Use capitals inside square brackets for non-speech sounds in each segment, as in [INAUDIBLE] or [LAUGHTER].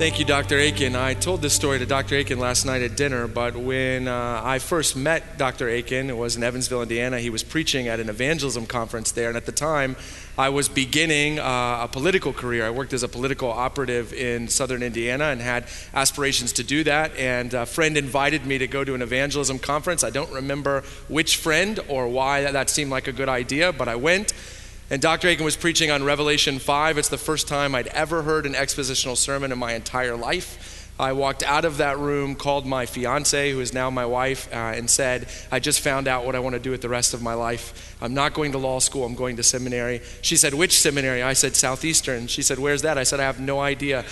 Thank you, Dr. Akin. I told this story to Dr. Akin last night at dinner, but when uh, I first met Dr. Akin, it was in Evansville, Indiana. He was preaching at an evangelism conference there, and at the time, I was beginning uh, a political career. I worked as a political operative in southern Indiana and had aspirations to do that. And a friend invited me to go to an evangelism conference. I don't remember which friend or why that seemed like a good idea, but I went. And Dr. Akin was preaching on Revelation 5. It's the first time I'd ever heard an expositional sermon in my entire life. I walked out of that room, called my fiance, who is now my wife, uh, and said, I just found out what I want to do with the rest of my life. I'm not going to law school, I'm going to seminary. She said, Which seminary? I said, Southeastern. She said, Where's that? I said, I have no idea.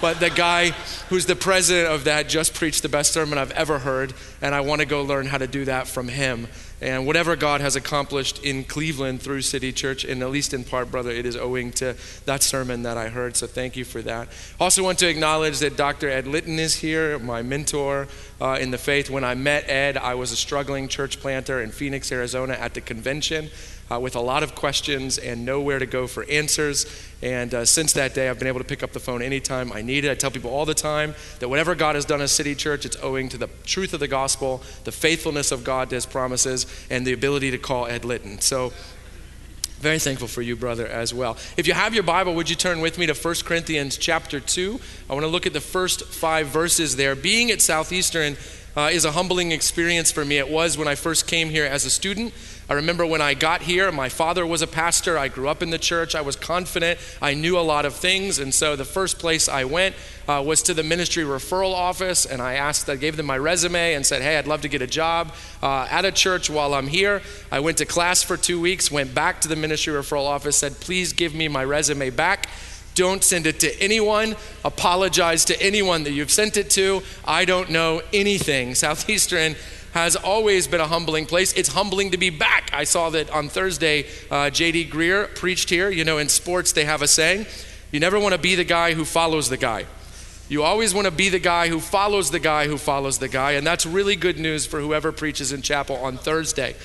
But the guy who's the president of that just preached the best sermon I've ever heard, and I want to go learn how to do that from him. And whatever God has accomplished in Cleveland through City Church, and at least in part, brother, it is owing to that sermon that I heard. So thank you for that. Also, want to acknowledge that Dr. Ed Litton is here, my mentor uh, in the faith. When I met Ed, I was a struggling church planter in Phoenix, Arizona at the convention uh, with a lot of questions and nowhere to go for answers. And uh, since that day, I've been able to pick up the phone anytime I need it. I tell people all the time that whatever God has done as City Church, it's owing to the truth of the gospel, the faithfulness of God to his promises, and the ability to call Ed Litton. So, very thankful for you, brother, as well. If you have your Bible, would you turn with me to 1 Corinthians chapter 2? I want to look at the first five verses there. Being at Southeastern uh, is a humbling experience for me. It was when I first came here as a student. I remember when I got here, my father was a pastor. I grew up in the church. I was confident. I knew a lot of things. And so the first place I went uh, was to the ministry referral office. And I asked, I gave them my resume and said, hey, I'd love to get a job uh, at a church while I'm here. I went to class for two weeks, went back to the ministry referral office, said, please give me my resume back. Don't send it to anyone. Apologize to anyone that you've sent it to. I don't know anything. [LAUGHS] Southeastern has always been a humbling place. It's humbling to be back. I saw that on Thursday, uh, J.D. Greear preached here. You know, in sports, they have a saying you never want to be the guy who follows the guy. You always want to be the guy who follows the guy who follows the guy. And that's really good news for whoever preaches in chapel on Thursday.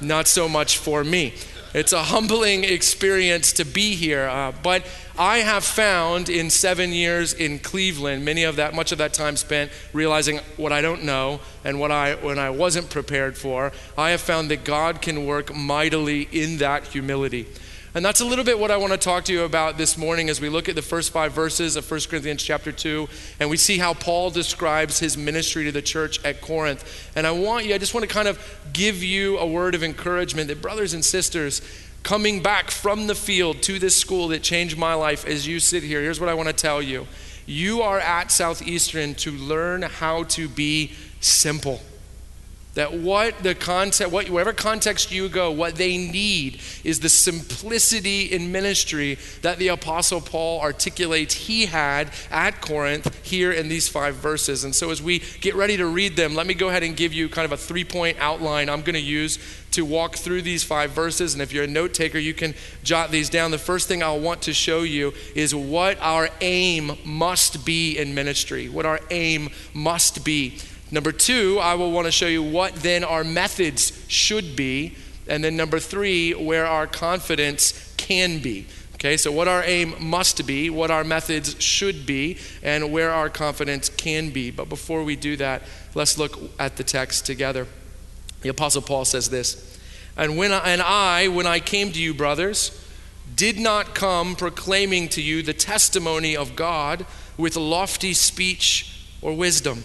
Not so much for me. It's a humbling experience to be here. Uh, but I have found in seven years in Cleveland, many of that, much of that time spent realizing what I don't know and what I, when I wasn't prepared for, I have found that God can work mightily in that humility. And that's a little bit what I want to talk to you about this morning as we look at the first five verses of 1 Corinthians chapter 2 and we see how Paul describes his ministry to the church at Corinth. And I want you, I just want to kind of give you a word of encouragement that, brothers and sisters, coming back from the field to this school that changed my life as you sit here, here's what I want to tell you. You are at Southeastern to learn how to be simple. That what the context, what, whatever context you go, what they need is the simplicity in ministry that the Apostle Paul articulates he had at Corinth here in these five verses. And so as we get ready to read them, let me go ahead and give you kind of a three point outline I'm going to use to walk through these five verses. And if you're a note taker, you can jot these down. The first thing I'll want to show you is what our aim must be in ministry, what our aim must be. Number two, I will want to show you what then our methods should be. And then number three, where our confidence can be. Okay, so what our aim must be, what our methods should be, and where our confidence can be. But before we do that, let's look at the text together. The Apostle Paul says this And, when I, and I, when I came to you, brothers, did not come proclaiming to you the testimony of God with lofty speech or wisdom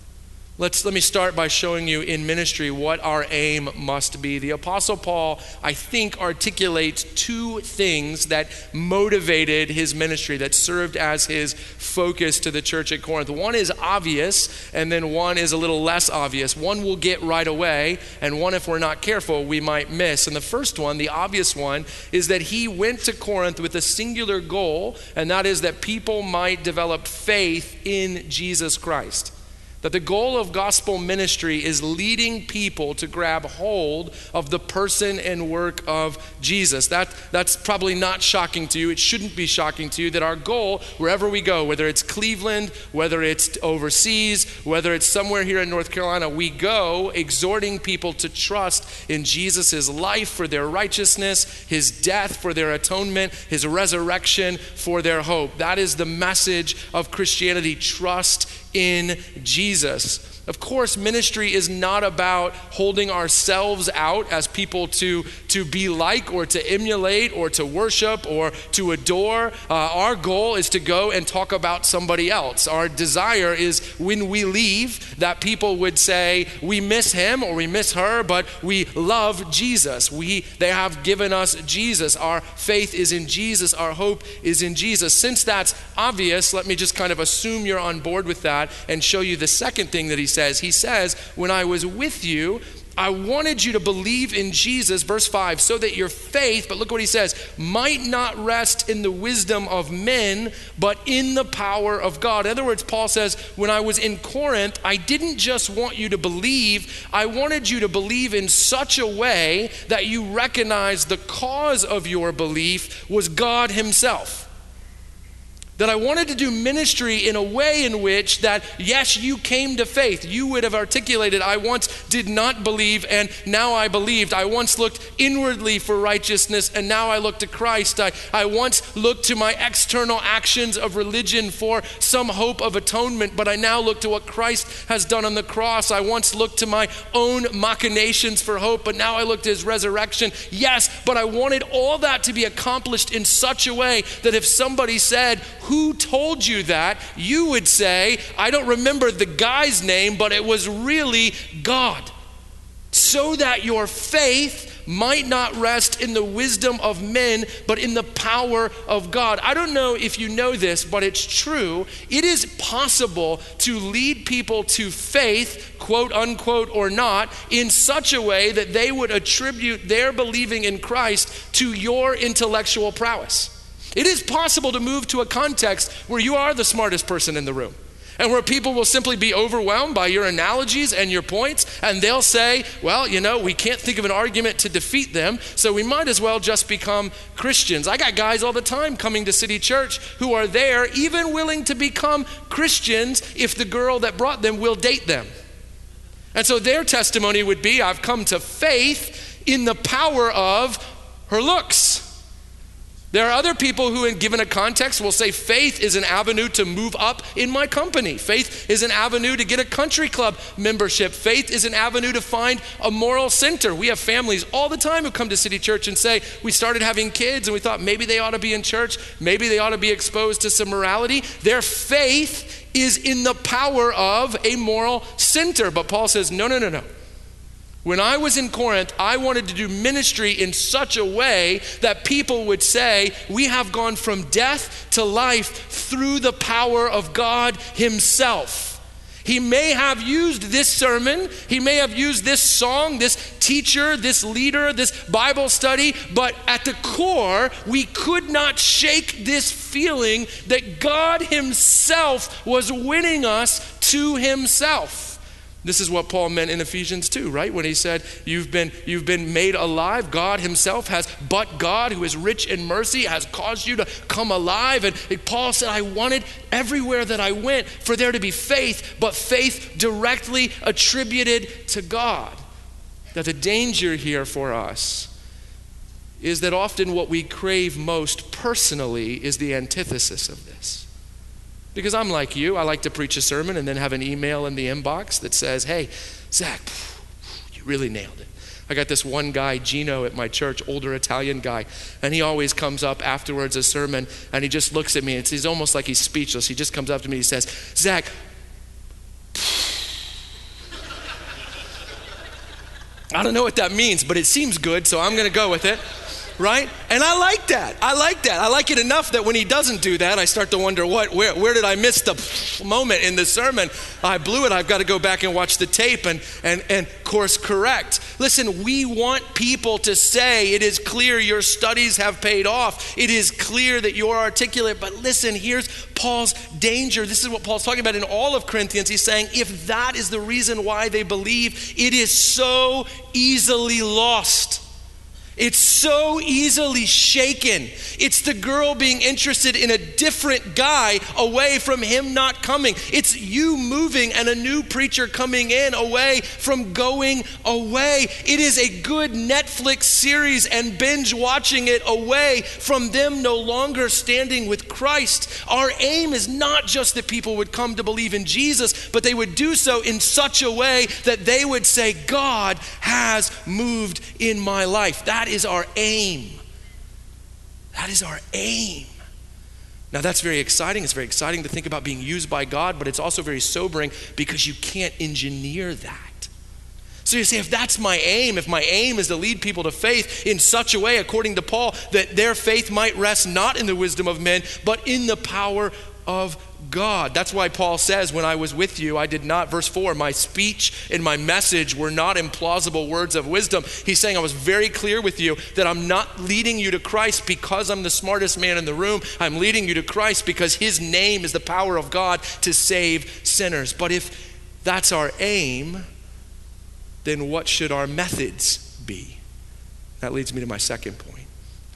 Let's, let me start by showing you in ministry what our aim must be. The Apostle Paul, I think, articulates two things that motivated his ministry, that served as his focus to the church at Corinth. One is obvious, and then one is a little less obvious. One will get right away, and one, if we're not careful, we might miss. And the first one, the obvious one, is that he went to Corinth with a singular goal, and that is that people might develop faith in Jesus Christ. That the goal of gospel ministry is leading people to grab hold of the person and work of Jesus. That, that's probably not shocking to you. It shouldn't be shocking to you that our goal, wherever we go, whether it's Cleveland, whether it's overseas, whether it's somewhere here in North Carolina, we go exhorting people to trust in Jesus' life for their righteousness, his death for their atonement, his resurrection for their hope. That is the message of Christianity. Trust in Jesus. Of course, ministry is not about holding ourselves out as people to, to be like or to emulate or to worship or to adore. Uh, our goal is to go and talk about somebody else. Our desire is when we leave that people would say, We miss him or we miss her, but we love Jesus. We, they have given us Jesus. Our faith is in Jesus. Our hope is in Jesus. Since that's obvious, let me just kind of assume you're on board with that and show you the second thing that he says. He says, When I was with you, I wanted you to believe in Jesus, verse 5, so that your faith, but look what he says, might not rest in the wisdom of men, but in the power of God. In other words, Paul says, when I was in Corinth, I didn't just want you to believe, I wanted you to believe in such a way that you recognize the cause of your belief was God Himself that I wanted to do ministry in a way in which that yes you came to faith. You would have articulated I once did not believe and now I believed. I once looked inwardly for righteousness and now I look to Christ. I, I once looked to my external actions of religion for some hope of atonement but I now look to what Christ has done on the cross. I once looked to my own machinations for hope but now I look to his resurrection. Yes but I wanted all that to be accomplished in such a way that if somebody said who told you that, you would say, I don't remember the guy's name, but it was really God. So that your faith might not rest in the wisdom of men, but in the power of God. I don't know if you know this, but it's true. It is possible to lead people to faith, quote unquote, or not, in such a way that they would attribute their believing in Christ to your intellectual prowess. It is possible to move to a context where you are the smartest person in the room and where people will simply be overwhelmed by your analogies and your points, and they'll say, Well, you know, we can't think of an argument to defeat them, so we might as well just become Christians. I got guys all the time coming to City Church who are there, even willing to become Christians if the girl that brought them will date them. And so their testimony would be, I've come to faith in the power of her looks. There are other people who, in given a context, will say faith is an avenue to move up in my company. Faith is an avenue to get a country club membership. Faith is an avenue to find a moral center. We have families all the time who come to City Church and say, We started having kids and we thought maybe they ought to be in church, maybe they ought to be exposed to some morality. Their faith is in the power of a moral center. But Paul says, No, no, no, no. When I was in Corinth, I wanted to do ministry in such a way that people would say, We have gone from death to life through the power of God Himself. He may have used this sermon, he may have used this song, this teacher, this leader, this Bible study, but at the core, we could not shake this feeling that God Himself was winning us to Himself. This is what Paul meant in Ephesians 2, right? When he said, You've been, you've been made alive. God Himself has, but God, who is rich in mercy, has caused you to come alive. And Paul said, I wanted everywhere that I went for there to be faith, but faith directly attributed to God. That the danger here for us is that often what we crave most personally is the antithesis of this. Because I'm like you, I like to preach a sermon and then have an email in the inbox that says, hey, Zach, you really nailed it. I got this one guy, Gino, at my church, older Italian guy, and he always comes up afterwards a sermon and he just looks at me. It's, he's almost like he's speechless. He just comes up to me. And he says, Zach, I don't know what that means, but it seems good, so I'm going to go with it right? And I like that. I like that. I like it enough that when he doesn't do that, I start to wonder what, where, where did I miss the moment in the sermon? I blew it. I've got to go back and watch the tape and, and, and course correct. Listen, we want people to say it is clear your studies have paid off. It is clear that you're articulate. But listen, here's Paul's danger. This is what Paul's talking about in all of Corinthians. He's saying if that is the reason why they believe, it is so easily lost. It's so easily shaken. It's the girl being interested in a different guy away from him not coming. It's you moving and a new preacher coming in away from going away. It is a good Netflix series and binge watching it away from them no longer standing with Christ. Our aim is not just that people would come to believe in Jesus, but they would do so in such a way that they would say, God has moved in my life. That is our aim. That is our aim. Now, that's very exciting. It's very exciting to think about being used by God, but it's also very sobering because you can't engineer that. So you say, if that's my aim, if my aim is to lead people to faith in such a way, according to Paul, that their faith might rest not in the wisdom of men, but in the power of God. That's why Paul says, When I was with you, I did not, verse 4, my speech and my message were not implausible words of wisdom. He's saying, I was very clear with you that I'm not leading you to Christ because I'm the smartest man in the room. I'm leading you to Christ because his name is the power of God to save sinners. But if that's our aim, then what should our methods be? That leads me to my second point.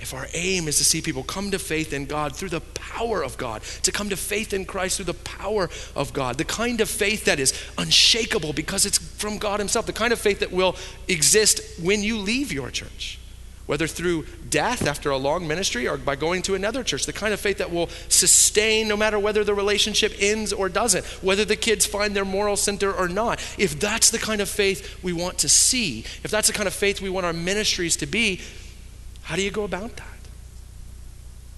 If our aim is to see people come to faith in God through the power of God, to come to faith in Christ through the power of God, the kind of faith that is unshakable because it's from God Himself, the kind of faith that will exist when you leave your church, whether through death after a long ministry or by going to another church, the kind of faith that will sustain no matter whether the relationship ends or doesn't, whether the kids find their moral center or not. If that's the kind of faith we want to see, if that's the kind of faith we want our ministries to be, how do you go about that?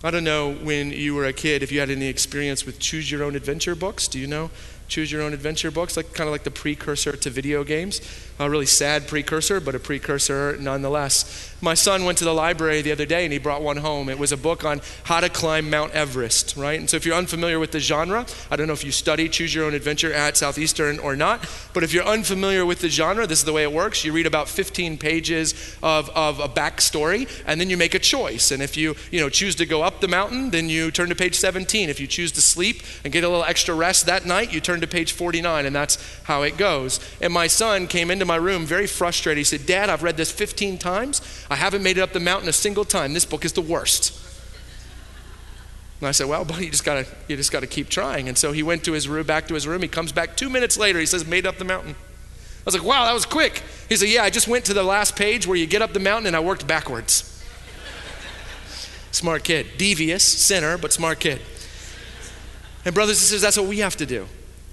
I don't know when you were a kid if you had any experience with choose your own adventure books. Do you know choose your own adventure books, like kind of like the precursor to video games? A really sad precursor, but a precursor nonetheless. My son went to the library the other day and he brought one home. It was a book on how to climb Mount Everest, right? And so if you're unfamiliar with the genre, I don't know if you study Choose Your Own Adventure at Southeastern or not, but if you're unfamiliar with the genre, this is the way it works. You read about 15 pages of, of a backstory and then you make a choice. And if you, you know, choose to go up the mountain, then you turn to page 17. If you choose to sleep and get a little extra rest that night, you turn to page 49, and that's how it goes. And my son came into my room very frustrated. He said, Dad, I've read this 15 times. I haven't made it up the mountain a single time. This book is the worst. And I said, "Well, buddy, you just gotta, you just gotta keep trying." And so he went to his room, back to his room. He comes back two minutes later. He says, "Made up the mountain." I was like, "Wow, that was quick." He said, "Yeah, I just went to the last page where you get up the mountain, and I worked backwards." smart kid, devious sinner, but smart kid. And brothers and sisters, that's what we have to do.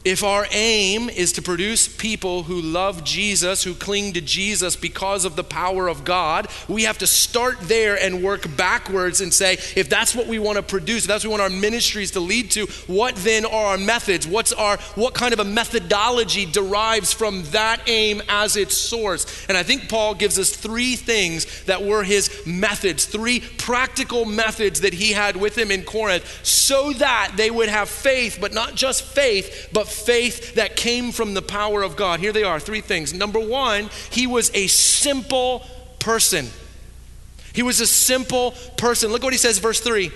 If our aim is to produce people who love Jesus, who cling to Jesus because of the power of God, we have to start there and work backwards and say, if that's what we want to produce, if that's what we want our ministries to lead to, what then are our methods? What's our what kind of a methodology derives from that aim as its source? And I think Paul gives us three things that were his methods, three practical methods that he had with him in Corinth, so that they would have faith, but not just faith, but faith that came from the power of God. Here they are three things. Number one, he was a simple person. He was a simple person. Look what he says, verse 3.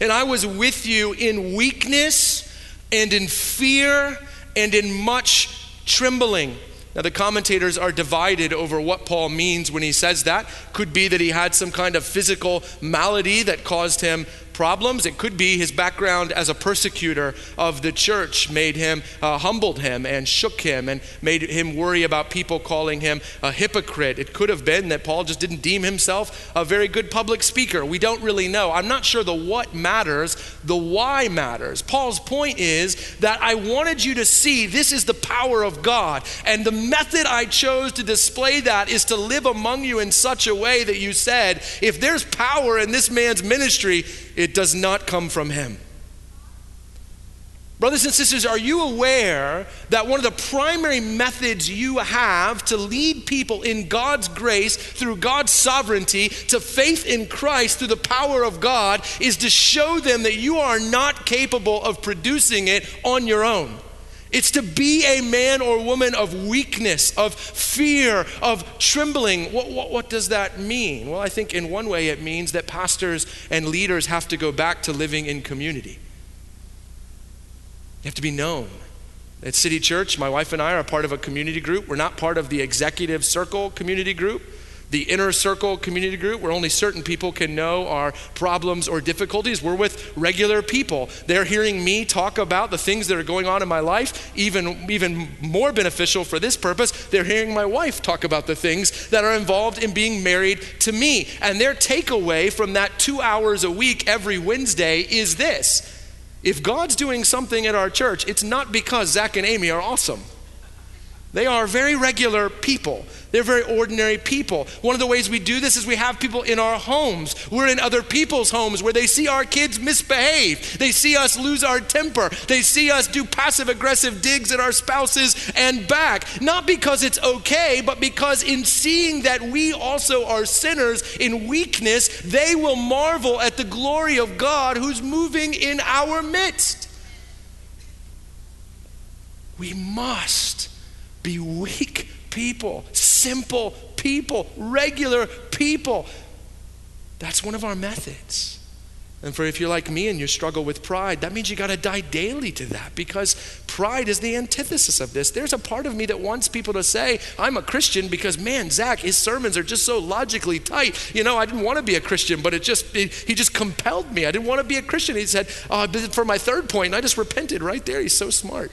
And I was with you in weakness and in fear and in much trembling. Now, the commentators are divided over what Paul means when he says that. Could be that he had some kind of physical malady that caused him problems. It could be his background as a persecutor of the church made him, uh, humbled him, and shook him, and made him worry about people calling him a hypocrite. It could have been that Paul just didn't deem himself a very good public speaker. We don't really know. I'm not sure the what matters, the why matters. Paul's point is that I wanted you to see this is the power of God, and the method I chose to display that is to live among you in such a way that you said, if there's power in this man's ministry, it does not come from him. Brothers and sisters, are you aware that one of the primary methods you have to lead people in God's grace through God's sovereignty to faith in Christ through the power of God is to show them that you are not capable of producing it on your own? It's to be a man or woman of weakness, of fear, of trembling. What, what, what, does that mean? Well, I think in one way it means that pastors and leaders have to go back to living in community. You have to be known. At City Church, my wife and I are part of a community group. We're not part of the executive circle community group the inner circle community group where only certain people can know our problems or difficulties. We're with regular people. They're hearing me talk about the things that are going on in my life, even, even more beneficial for this purpose. They're hearing my wife talk about the things that are involved in being married to me. And their takeaway from that two hours a week every Wednesday is this if God's doing something at our church, it's not because Zach and Amy are awesome. They are very regular people. They're very ordinary people. One of the ways we do this is we have people in our homes. We're in other people's homes where they see our kids misbehave. They see us lose our temper. They see us do passive aggressive digs at our spouses and back. Not because it's okay, but because in seeing that we also are sinners in weakness, they will marvel at the glory of God who's moving in our midst. We must be weak people, simple people, regular people. That's one of our methods. And for if you're like me and you struggle with pride, that means you got to die daily to that because pride is the antithesis of this. There's a part of me that wants people to say, I'm a Christian because, man, Zach, his sermons are just so logically tight. You know, I didn't want to be a Christian, but it just, it, he just compelled me. I didn't want to be a Christian. He said, oh, for my third point, I just repented right there. He's so smart.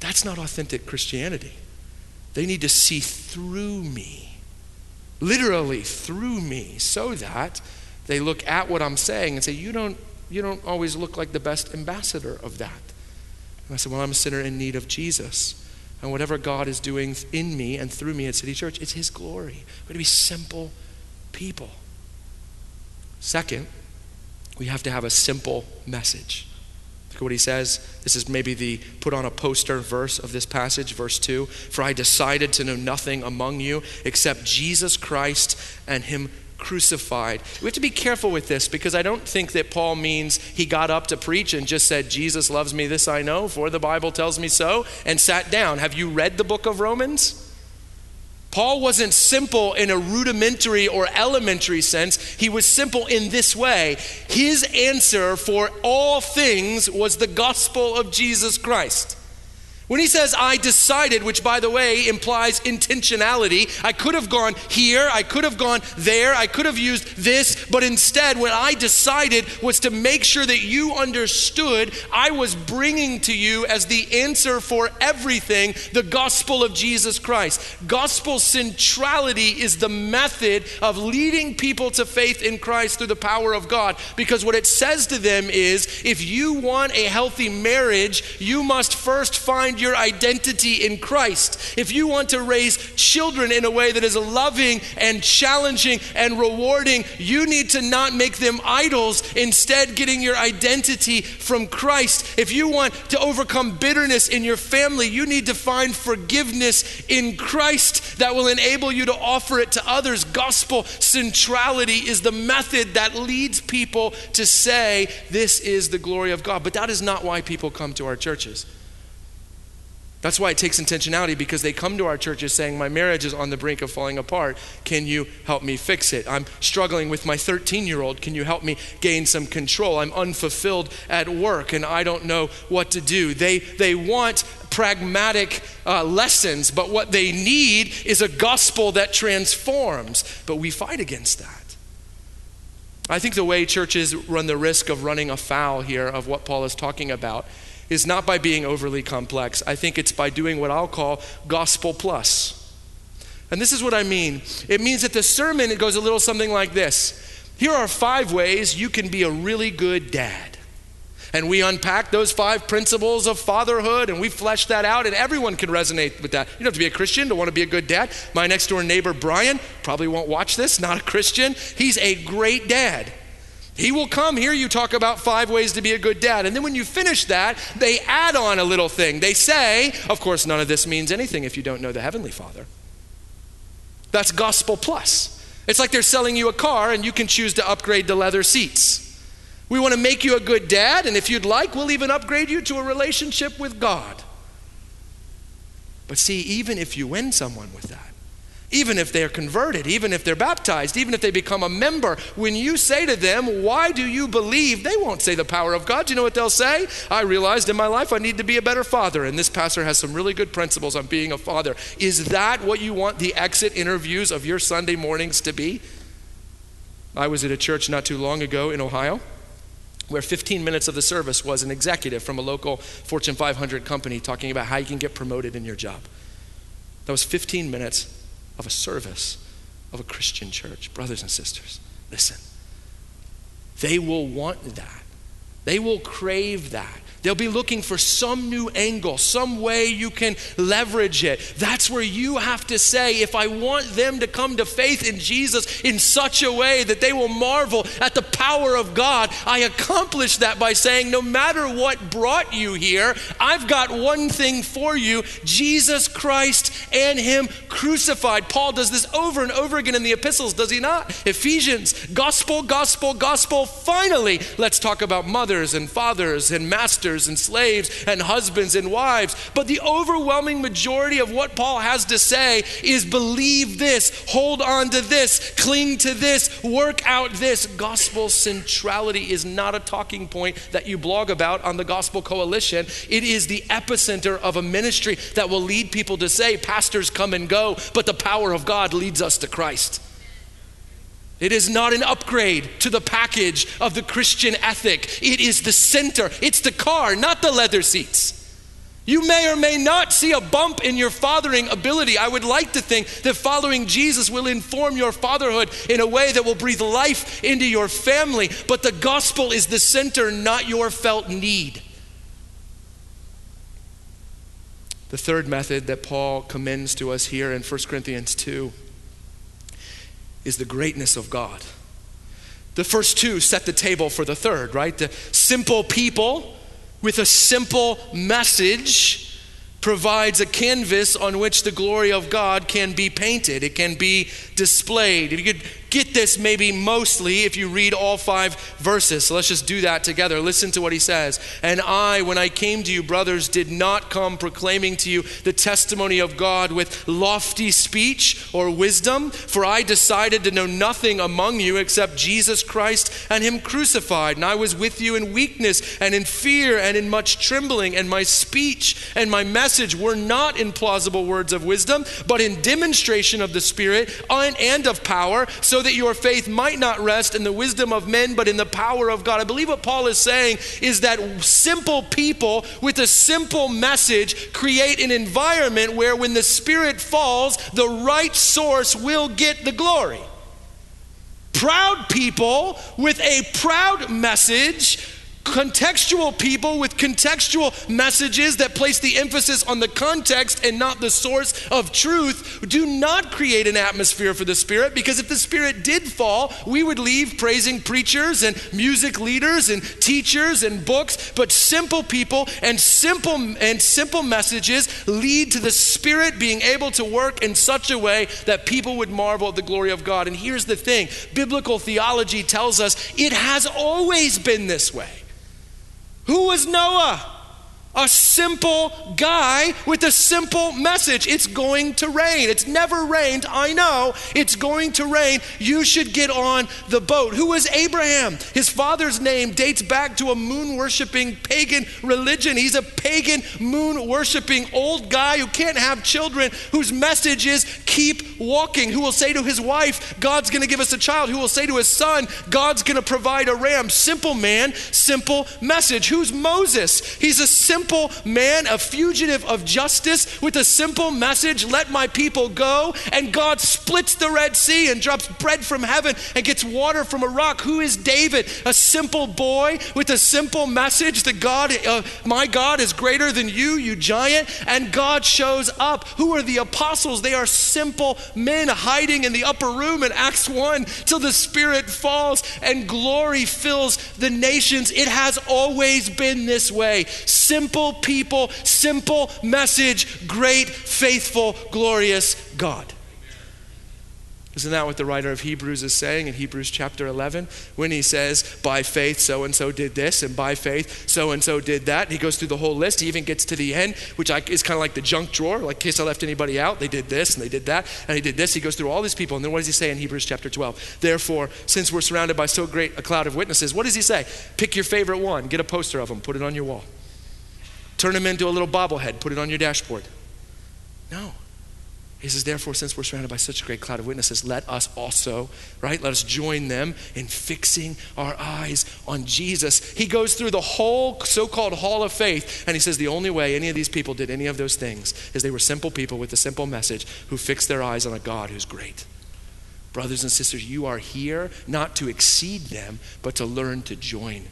But that's not authentic Christianity. They need to see through me, literally through me, so that they look at what I'm saying and say, You don't, you don't always look like the best ambassador of that. And I said, Well, I'm a sinner in need of Jesus. And whatever God is doing in me and through me at City Church, it's His glory. We're going to be simple people. Second, we have to have a simple message. Look at what he says. This is maybe the put on a poster verse of this passage, verse 2. For I decided to know nothing among you except Jesus Christ and him crucified. We have to be careful with this because I don't think that Paul means he got up to preach and just said, Jesus loves me, this I know, for the Bible tells me so, and sat down. Have you read the book of Romans? Paul wasn't simple in a rudimentary or elementary sense. He was simple in this way. His answer for all things was the gospel of Jesus Christ. When he says, I decided, which by the way implies intentionality, I could have gone here, I could have gone there, I could have used this, but instead, what I decided was to make sure that you understood I was bringing to you as the answer for everything the gospel of Jesus Christ. Gospel centrality is the method of leading people to faith in Christ through the power of God, because what it says to them is if you want a healthy marriage, you must first find your identity in Christ. If you want to raise children in a way that is loving and challenging and rewarding, you need to not make them idols, instead, getting your identity from Christ. If you want to overcome bitterness in your family, you need to find forgiveness in Christ that will enable you to offer it to others. Gospel centrality is the method that leads people to say, This is the glory of God. But that is not why people come to our churches. That's why it takes intentionality because they come to our churches saying, My marriage is on the brink of falling apart. Can you help me fix it? I'm struggling with my 13 year old. Can you help me gain some control? I'm unfulfilled at work and I don't know what to do. They, they want pragmatic uh, lessons, but what they need is a gospel that transforms. But we fight against that. I think the way churches run the risk of running afoul here of what Paul is talking about is not by being overly complex. I think it's by doing what I'll call gospel plus. And this is what I mean it means that the sermon it goes a little something like this Here are five ways you can be a really good dad. And we unpack those five principles of fatherhood and we flesh that out, and everyone can resonate with that. You don't have to be a Christian to want to be a good dad. My next door neighbor, Brian, probably won't watch this, not a Christian. He's a great dad. He will come hear you talk about five ways to be a good dad. And then when you finish that, they add on a little thing. They say, of course, none of this means anything if you don't know the Heavenly Father. That's gospel plus. It's like they're selling you a car and you can choose to upgrade the leather seats. We want to make you a good dad, and if you'd like, we'll even upgrade you to a relationship with God. But see, even if you win someone with that, even if they're converted, even if they're baptized, even if they become a member, when you say to them, Why do you believe? They won't say the power of God. Do you know what they'll say? I realized in my life I need to be a better father, and this pastor has some really good principles on being a father. Is that what you want the exit interviews of your Sunday mornings to be? I was at a church not too long ago in Ohio where 15 minutes of the service was an executive from a local Fortune 500 company talking about how you can get promoted in your job. That was 15 minutes of a service of a Christian church. Brothers and sisters, listen. They will want that. They will crave that. They'll be looking for some new angle, some way you can leverage it. That's where you have to say, if I want them to come to faith in Jesus in such a way that they will marvel at the power of God, I accomplish that by saying, no matter what brought you here, I've got one thing for you Jesus Christ and Him crucified. Paul does this over and over again in the epistles, does he not? Ephesians, gospel, gospel, gospel. Finally, let's talk about mothers and fathers and masters masters and slaves and husbands and wives. But the overwhelming majority of what Paul has to say is believe this, hold on to this, cling to this, work out this. Gospel centrality is not a talking point that you blog about on the Gospel Coalition. It is the epicenter of a ministry that will lead people to say, Pastors come and go, but the power of God leads us to Christ. It is not an upgrade to the package of the Christian ethic. It is the center. It's the car, not the leather seats. You may or may not see a bump in your fathering ability. I would like to think that following Jesus will inform your fatherhood in a way that will breathe life into your family. But the gospel is the center, not your felt need. The third method that Paul commends to us here in 1 Corinthians 2 is the greatness of God. The first two set the table for the third, right? The simple people with a simple message provides a canvas on which the glory of God can be painted, it can be displayed. If you could get this maybe mostly if you read all five verses. So let's just do that together. Listen to what he says. And I, when I came to you, brothers, did not come proclaiming to you the testimony of God with lofty speech or wisdom, for I decided to know nothing among you except Jesus Christ and him crucified. And I was with you in weakness and in fear and in much trembling, and my speech and my message were not in plausible words of wisdom, but in demonstration of the Spirit and of power, so that your faith might not rest in the wisdom of men, but in the power of God. I believe what Paul is saying is that simple people with a simple message create an environment where when the Spirit falls, the right source will get the glory. Proud people with a proud message contextual people with contextual messages that place the emphasis on the context and not the source of truth do not create an atmosphere for the Spirit because if the Spirit did fall, we would leave praising preachers and music leaders and teachers and books. But simple people and simple and simple messages lead to the Spirit being able to work in such a way that people would marvel at the glory of God. And here's the thing biblical theology tells us it has always been this way. Who was Noah? A simple guy with a simple message. It's going to rain. It's never rained. I know. It's going to rain. You should get on the boat. Who was Abraham? His father's name dates back to a moon worshiping pagan religion. He's a pagan, moon worshiping old guy who can't have children, whose message is keep walking, who will say to his wife, God's going to give us a child, who will say to his son, God's going to provide a ram. Simple man, simple message. Who's Moses? He's a simple simple man, a fugitive of justice, with a simple message let my people go. And God splits the Red Sea and drops bread from heaven and gets water from a rock. Who is David? A simple boy with a simple message that God, uh, my God, is greater than you, you giant. And God shows up. Who are the apostles? They are simple men hiding in the upper room in Acts 1 till the Spirit falls and glory fills the nations. It has always been this way. Simple simple people, simple message, great, faithful, glorious God. Isn't that what the writer of Hebrews is saying in Hebrews chapter 11? When he says, by faith, so and so did this, and by faith, so and so did that. And he goes through the whole list. He even gets to the end, which is kind of like the junk drawer, like in case I left anybody out. They did this, and they did that, and he did this. He goes through all these people. And then what does he say in Hebrews chapter 12? Therefore, since we're surrounded by so great a cloud of witnesses, what does he say? Pick your favorite one, get a poster of them, put it on your wall. Turn him into a little bobblehead, put it on your dashboard. No. He says, therefore, since we're surrounded by such a great cloud of witnesses, let us also, right? Let us join them in fixing our eyes on Jesus. He goes through the whole so called hall of faith, and he says the only way any of these people did any of those things is they were simple people with a simple message who fixed their eyes on a God who's great. Brothers and sisters, you are here not to exceed them, but to learn to join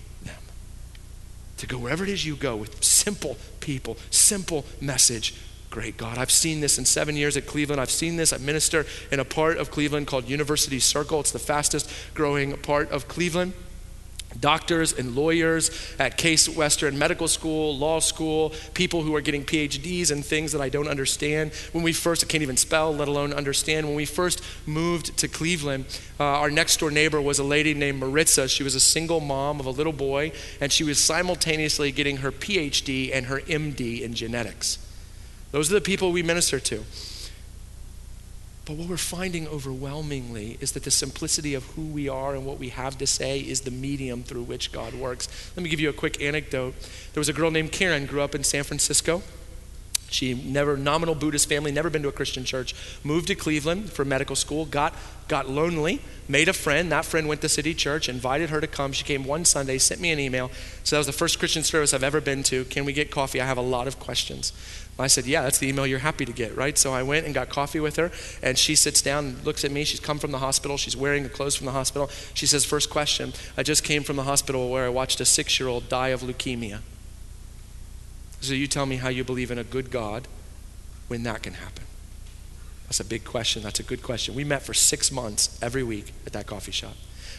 to go wherever it is you go with simple people, simple message. Great God. I've seen this in seven years at Cleveland. I've seen this. I minister in a part of Cleveland called University Circle. It's the fastest growing part of Cleveland doctors and lawyers at Case Western Medical School, law school, people who are getting PhDs in things that I don't understand. When we first, I can't even spell, let alone understand. When we first moved to Cleveland, uh, our next door neighbor was a lady named Maritza. She was a single mom of a little boy, and she was simultaneously getting her PhD and her MD in genetics. Those are the people we minister to. But what we're finding overwhelmingly is that the simplicity of who we are and what we have to say is the medium through which God works. Let me give you a quick anecdote. There was a girl named Karen, grew up in San Francisco. She never nominal Buddhist family, never been to a Christian church. Moved to Cleveland for medical school. Got got lonely. Made a friend. That friend went to City Church. Invited her to come. She came one Sunday. Sent me an email. So that was the first Christian service I've ever been to. Can we get coffee? I have a lot of questions. I said, Yeah, that's the email you're happy to get, right? So I went and got coffee with her, and she sits down looks at me. She's come from the hospital. She's wearing the clothes from the hospital. She says, First question I just came from the hospital where I watched a six year old die of leukemia. So you tell me how you believe in a good God when that can happen. That's a big question. That's a good question. We met for six months every week at that coffee shop.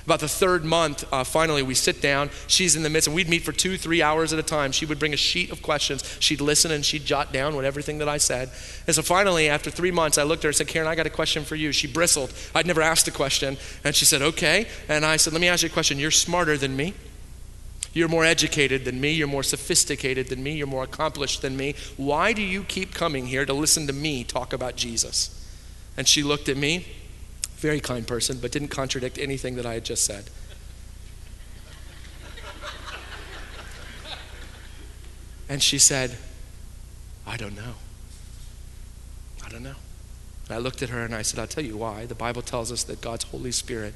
About the third month, uh, finally, we sit down. She's in the midst, and we'd meet for two, three hours at a time. She would bring a sheet of questions. She'd listen and she'd jot down what everything that I said. And so finally, after three months, I looked at her and said, Karen, I got a question for you. She bristled. I'd never asked a question. And she said, Okay. And I said, Let me ask you a question. You're smarter than me. You're more educated than me. You're more sophisticated than me. You're more accomplished than me. Why do you keep coming here to listen to me talk about Jesus? And she looked at me very kind person, but didn't contradict anything that I had just said. And she said, I don't know. I don't know. And I looked at her and I said, I'll tell you why. The Bible tells us that God's Holy Spirit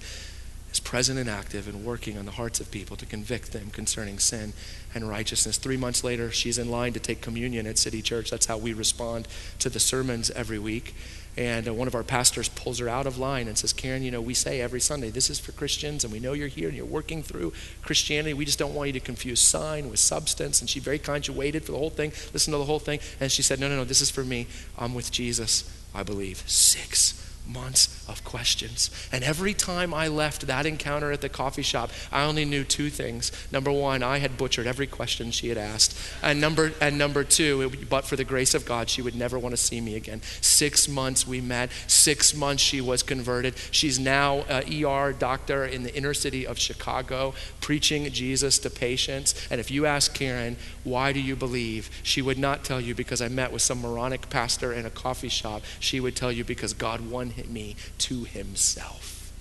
is present and active and working on the hearts of people to convict them concerning sin and righteousness. Three months later, she's in line to take communion at City Church. That's how we respond to the sermons every week. And uh, one of our pastors pulls her out of line and says, Karen, you know, we say every Sunday, this is for Christians, and we know you're here and you're working through Christianity. We just don't want you to confuse sign with substance. And she very kind, she waited for the whole thing, listened to the whole thing. And she said, No, no, no, this is for me. I'm with Jesus, I believe. Six months of questions. And every time I left that encounter at the coffee shop, I only knew two things. Number one, I had butchered every question she had asked. And number, and number two, but for the grace of God, she would never want to see me again. Six months we met. Six months she was converted. She's now an ER doctor in the inner city of Chicago, preaching Jesus to patients. And if you ask Karen, why do you believe? She would not tell you because I met with some moronic pastor in a coffee shop. She would tell you because God won me to himself.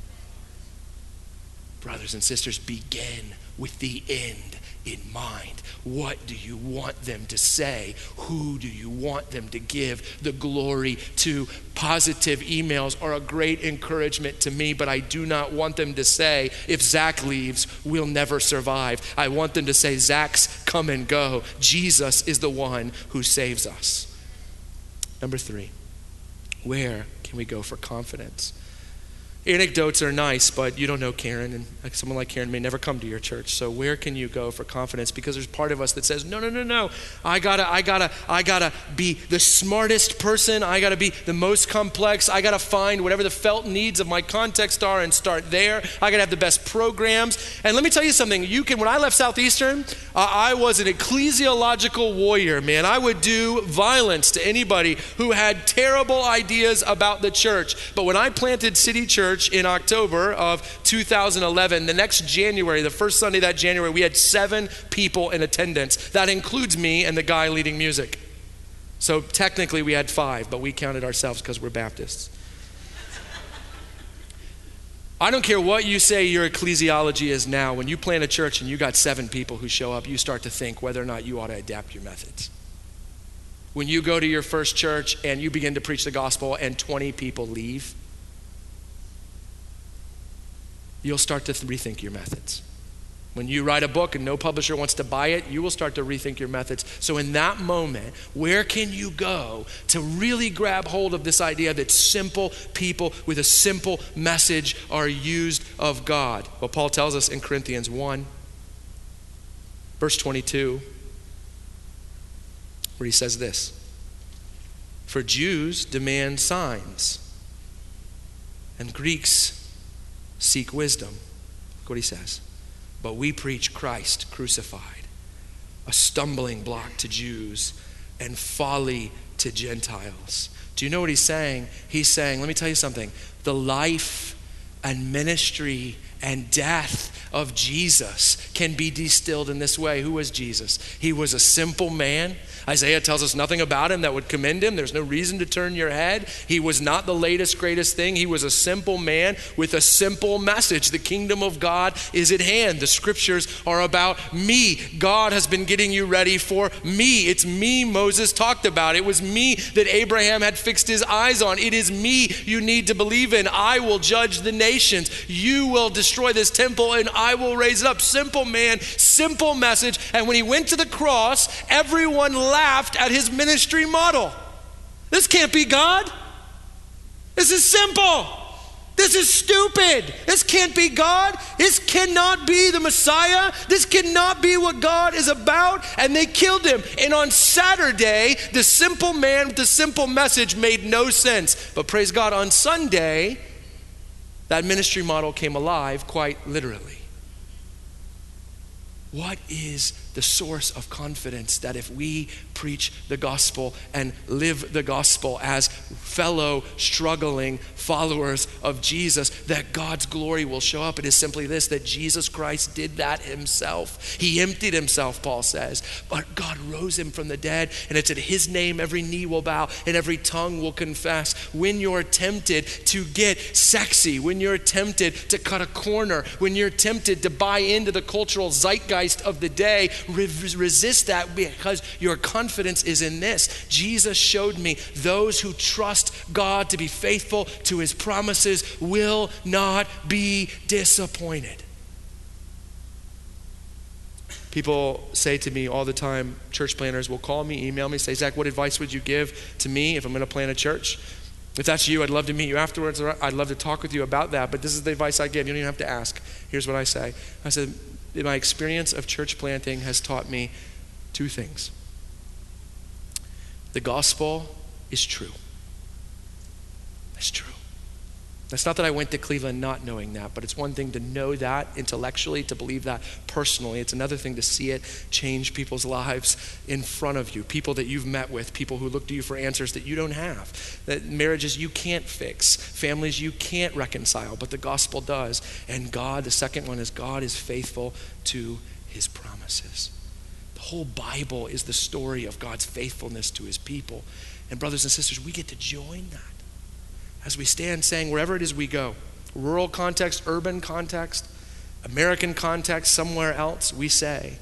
Brothers and sisters, begin with the end in mind. What do you want them to say? Who do you want them to give the glory to? Positive emails are a great encouragement to me, but I do not want them to say, if Zach leaves, we'll never survive. I want them to say, Zach's come and go. Jesus is the one who saves us. Number three, where can we go for confidence? Anecdotes are nice, but you don't know Karen, and someone like Karen may never come to your church. So where can you go for confidence? Because there's part of us that says, no, no, no, no. I gotta, I gotta, I gotta be the smartest person. I gotta be the most complex. I gotta find whatever the felt needs of my context are and start there. I gotta have the best programs. And let me tell you something. You can. When I left Southeastern, uh, I was an ecclesiological warrior. Man, I would do violence to anybody who had terrible ideas about the church. But when I planted City Church church in October of 2011. The next January, the first Sunday that January, we had seven people in attendance. That includes me and the guy leading music. So technically we had five, but we counted ourselves because we're Baptists. I don't care what you say your ecclesiology is now. When you plant a church and you got seven people who show up, you start to think whether or not you ought to adapt your methods. When you go to your first church and you begin to preach the gospel and 20 people leave, you'll start to rethink your methods. When you write a book and no publisher wants to buy it, you will start to rethink your methods. So, in that moment, where can you go to really grab hold of this idea that simple people with a simple message are used of God? Well, Paul tells us in Corinthians 1, verse 22, where he says this For Jews demand signs, and Greeks seek wisdom. Look what he says. But we preach Christ crucified, a stumbling block to Jews and folly to Gentiles. Do you know what he's saying? He's saying, let me tell you something. The life and ministry and death of Jesus can be distilled in this way. Who was Jesus? He was a simple man Isaiah tells us nothing about him that would commend him. There's no reason to turn your head. He was not the latest, greatest thing. He was a simple man with a simple message. The kingdom of God is at hand. The scriptures are about me. God has been getting you ready for me. It's me Moses talked about. It was me that Abraham had fixed his eyes on. It is me you need to believe in. I will judge the nations. You will destroy this temple and I will raise it up. Simple man, simple message. And when he went to the cross, everyone laughed at his ministry model. This can't be God. This is simple. This is stupid. This can't be God. This cannot be the Messiah. This cannot be what God is about. And they killed him. And on Saturday, the simple man with the simple message made no sense. But praise God, on Sunday, that ministry model came alive quite literally. What is the source of confidence that if we preach the gospel and live the gospel as fellow struggling followers of Jesus, that God's glory will show up. It is simply this that Jesus Christ did that himself. He emptied himself, Paul says, but God rose him from the dead, and it's at his name every knee will bow and every tongue will confess. When you're tempted to get sexy, when you're tempted to cut a corner, when you're tempted to buy into the cultural zeitgeist of the day, resist that because your confidence is in this. Jesus showed me those who trust God to be faithful to his promises will not be disappointed. People say to me all the time, church planters will call me, email me, say, Zach, what advice would you give to me if I'm going to plant a church? If that's you, I'd love to meet you afterwards. I'd love to talk with you about that. But this is the advice I give. You don't even have to ask. Here's what I say I said, my experience of church planting has taught me two things. The gospel is true. That's true. That's not that I went to Cleveland not knowing that, but it's one thing to know that intellectually, to believe that personally. It's another thing to see it change people's lives in front of you, people that you've met with, people who look to you for answers that you don't have, that marriages you can't fix, families you can't reconcile, but the gospel does. And God, the second one is God is faithful to his promises. Whole Bible is the story of God's faithfulness to his people. And, brothers and sisters, we get to join that as we stand saying, wherever it is we go, rural context, urban context, American context, somewhere else, we say,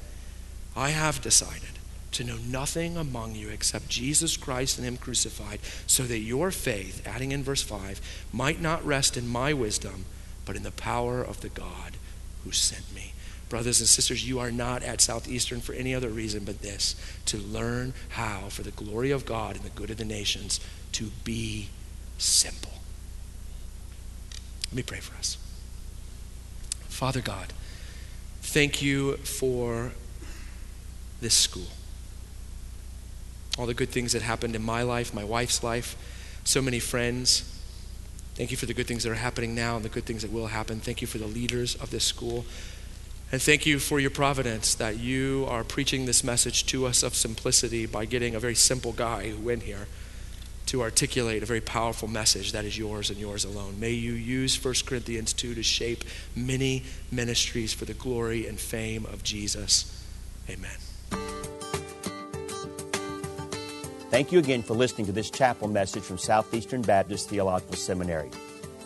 I have decided to know nothing among you except Jesus Christ and Him crucified, so that your faith, adding in verse 5, might not rest in my wisdom, but in the power of the God who sent me. Brothers and sisters, you are not at Southeastern for any other reason but this to learn how, for the glory of God and the good of the nations, to be simple. Let me pray for us. Father God, thank you for this school. All the good things that happened in my life, my wife's life, so many friends. Thank you for the good things that are happening now and the good things that will happen. Thank you for the leaders of this school. And thank you for your providence that you are preaching this message to us of simplicity by getting a very simple guy who went here to articulate a very powerful message that is yours and yours alone. May you use 1 Corinthians 2 to shape many ministries for the glory and fame of Jesus. Amen. Thank you again for listening to this chapel message from Southeastern Baptist Theological Seminary.